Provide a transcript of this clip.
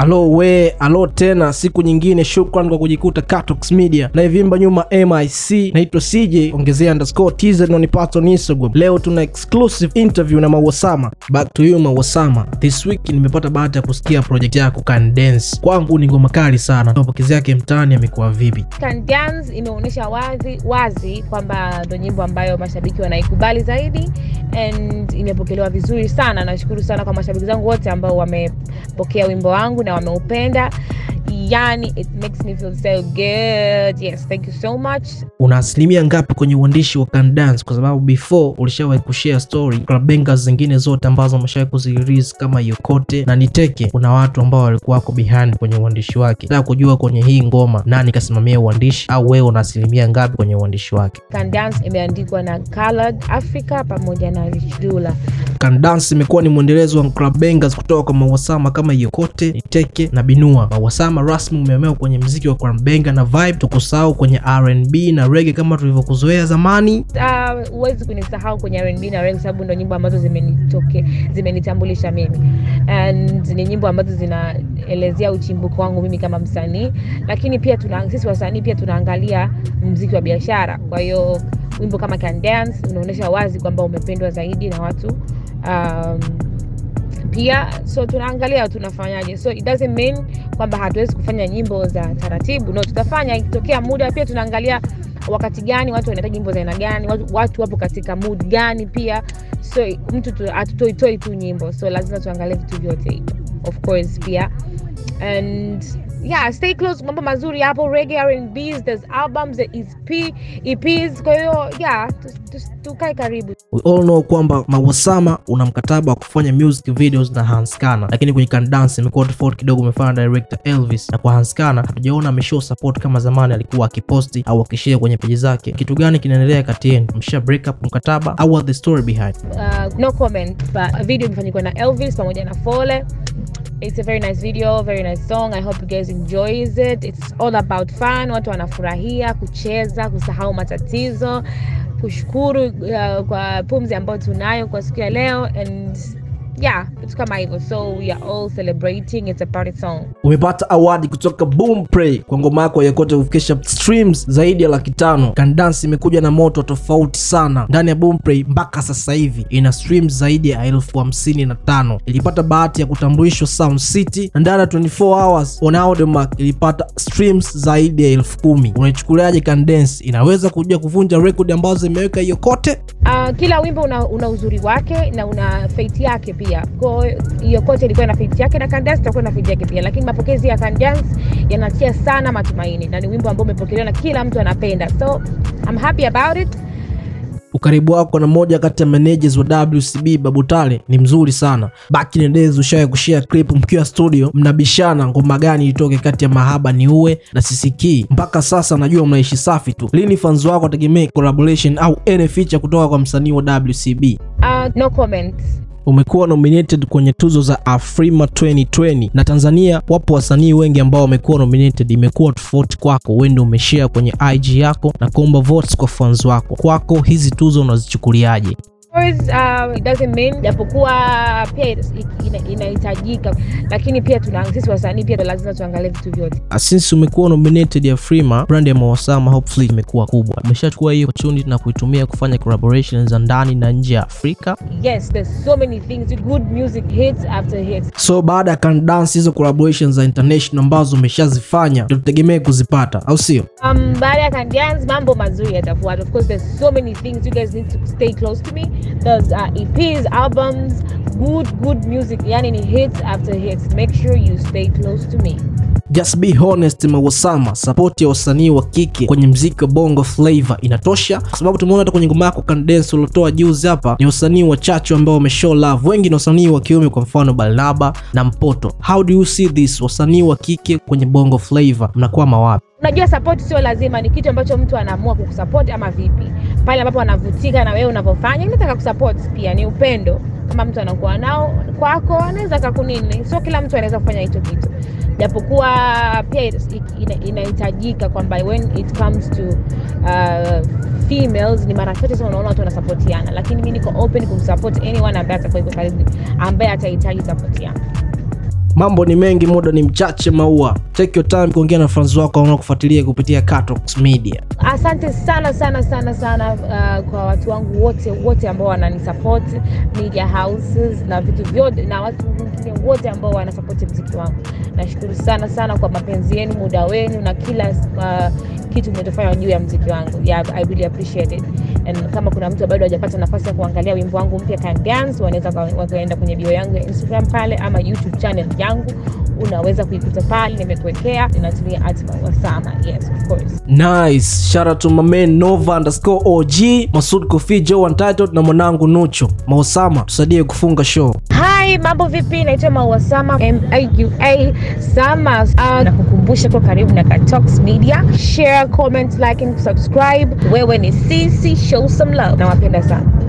Alo we, alo tena, siku nyingine. Shukran kwa kujikuta Catox Media na ivimba nyuma MIC. Naitwa CJ ongezea underscore TZ unanipata on Instagram. Leo tuna exclusive interview na Mawasama. Back to you Mawasama. This week nimepata bahati ya kusikia project yako Can Dance. Kwangu ni ngoma kali sana. Mapokezi yake mtaani yamekuwa vipi? Can Dance imeonyesha wazi wazi kwamba ndo nyimbo ambayo mashabiki wanaikubali zaidi and imepokelewa vizuri sana. Nashukuru sana kwa mashabiki zangu wote ambao wamepokea wimbo wangu na wameupenda. Yani, it makes me feel so good. Yes, thank you so much. Una asilimia ngapi kwenye uandishi wa Can Dance? Kwa sababu before ulishawahi kushare story club bangers zingine zote ambazo umeshawahi kuzirelease kama Yokote na Niteke, kuna watu ambao walikuwa wako behind kwenye uandishi wake. Nataka kujua kwenye hii ngoma nani kasimamia uandishi, au wewe una asilimia ngapi kwenye uandishi wake? Can Dance imeandikwa na Colored Africa pamoja na Rich Dula. Can Dance imekuwa ni mwendelezo wa club bangers kutoka kwa Mawasama kama Yokote, Niteke na Binua. Mawasama rasmi umeamea kwenye mziki wa club na vibe, tukusahau kwenye R&B na reggae kama tulivyokuzoea zamani. Uh, huwezi kunisahau kwenye R&B na reggae sababu ndo nyimbo ambazo zimenitoke zimenitambulisha mimi and ni nyimbo ambazo zinaelezea uchimbuko wangu mimi kama msanii, lakini pia tuna, sisi wasanii pia tunaangalia mziki wa biashara. Kwa hiyo wimbo kama Can Dance unaonyesha wazi kwamba umependwa zaidi na watu um, pia so tunaangalia tunafanyaje, so it doesn't mean kwamba hatuwezi kufanya nyimbo za taratibu. No, tutafanya ikitokea muda. Pia tunaangalia wakati gani watu wanahitaji nyimbo za aina gani, watu, watu wapo katika mood gani pia. So mtu hatutoitoi tu nyimbo, so lazima tuangalie vitu vyote of course pia and yeah, stay close, mambo mazuri hapo, reggae, R&Bs, there's albums, there is EP, EPs. Kwa hiyo yeah, tukae karibu. We all know kwamba Mawasama una mkataba wa kufanya music videos na Hanscana lakini kwenye Can Dance imekuwa tofauti kidogo, umefanya director Elvis, na kwa Hanscana hatujaona ameshow support kama zamani alikuwa akiposti au akishare kwenye peji zake. Kitu gani kinaendelea kati yenu? Msha break up mkataba au the story behind? Uh, no comment, but video imefanyikwa na Elvis pamoja na Fole. It's a very nice video, very nice song. I hope you guys enjoys it. It's all about fun. Watu wanafurahia kucheza, kusahau matatizo, kushukuru uh, kwa pumzi ambayo tunayo kwa siku ya leo and yeah, vitu kama hivyo, so we are all celebrating. It's a party song. Umepata awadi kutoka Boomplay kwa ngoma yako ya Kote kufikisha streams zaidi ya laki tano. Can imekuja na moto tofauti sana ndani ya Boomplay. Mpaka sasa hivi ina streams zaidi ya elfu hamsini na tano. Ilipata bahati ya kutambulishwa Sound City na ndani ya 24 hours on Audiomack ilipata streams zaidi ya elfu kumi. Unaichukuliaje Can Dance? Inaweza kuja kuvunja rekodi ambazo zimeweka hiyo Kote? Uh, kila wimbo una, una uzuri wake na una fate yake pia kwa hiyo Kote ilikuwa na fate yake na Can Dance itakuwa na fate yake pia, lakini mapokezi ya Can yanatia sana matumaini na ni wimbo ambao umepokelewa na kila mtu anapenda, so I'm happy about it. Ukaribu wako na moja kati ya managers wa WCB Babu Tale ni mzuri sana. Back in the days ushawahi kushare clip mkiwa studio mnabishana ngoma gani itoke kati ya Mahaba ni uwe na Sisikii. Mpaka sasa najua mnaishi safi tu. Lini fans wako wategemee collaboration au any feature kutoka kwa msanii wa WCB? Uh, no comment. Umekuwa nominated kwenye tuzo za Afrima 2020 na Tanzania wapo wasanii wengi ambao wamekuwa nominated. Imekuwa tofauti kwako, wewe ndio umeshare kwenye IG yako na kuomba votes kwa fans wako. Kwako hizi tuzo unazichukuliaje? Uh, it doesn't mean japokuwa pia inahitajika, lakini pia tuna sisi wasanii pia lazima tuangalie vitu vyote. Since umekuwa nominated ya Afrima, brand ya Mawasama hopefully imekuwa kubwa. Umeshachukua hiyo opportunity na kuitumia kufanya collaborations za ndani na nje ya Afrika? Yes, there's so many things, good music hits after hits. So baada ya Can Dance, hizo collaborations za international ambazo umeshazifanya tutegemee kuzipata, au sio? Um, baada ya Can Dance mambo mazuri yatafuata. Of course there's so many things, you guys need to stay close to me. There's uh, EPs, albums, good good music, yani ni hits after hits. Make sure you stay close to me. Just be honest Mawasama, support ya wasanii wa kike kwenye mziki wa bongo flavor inatosha, kwa sababu tumeona hata kwenye ngoma yako Can uliotoa juzi hapa ni wasanii wachache ambao wameshow love, wengi ni wasanii wa kiume, kwa mfano Barnaba na Mpoto. How do you see this, wasanii wa kike kwenye bongo flavor mnakuwa mawapi? Unajua, support sio lazima ni kitu ambacho mtu anaamua kukusupport ama vipi, pale ambapo anavutika na wewe unavyofanya, nataka kusupport pia, ni upendo. Kama mtu anakuwa nao kwako, anaweza kakunini, sio kila mtu anaweza kufanya hicho kitu, japokuwa pia inahitajika kwamba when it comes to uh, females ni mara chache sana unaona watu wanasapotiana, lakini mi niko open kumsupport anyone ambaye atakuwa karibu, ambaye atahitaji support yangu. Mambo ni mengi, muda ni mchache. Maua, take your time kuongea na fans wako wanaokufuatilia kupitia Catox Media. Asante sana sana sana sana uh, kwa watu wangu wote wote ambao wananisupport media houses na vitu vyote na watu wengine wote ambao wanasupport mziki wangu. Nashukuru sana sana kwa mapenzi yenu, muda wenu na kila uh, kitu mnachofanya juu ya mziki wangu. Yeah, I really appreciate it. And kama kuna mtu bado hajapata nafasi ya kuangalia wimbo wangu mpya Can wanaweza wakaenda kwenye bio yangu ya Instagram pale ama YouTube channel yangu unaweza kuikuta pale, nimekuwekea inatumia Atma Wasama. Yes, of. Nice. Shout out to my man Nova underscore OG, Masud Kofi, Joe Untitled na mwanangu Nucho. Mausama, tusaidie kufunga show. Hi, mambo vipi? Naitwa Maua Sama, M Sama. Uh, na kukumbusha kwa karibu na Katox Media. Share, comment, like and subscribe. Wewe ni sisi, show some love. Nawapenda sana.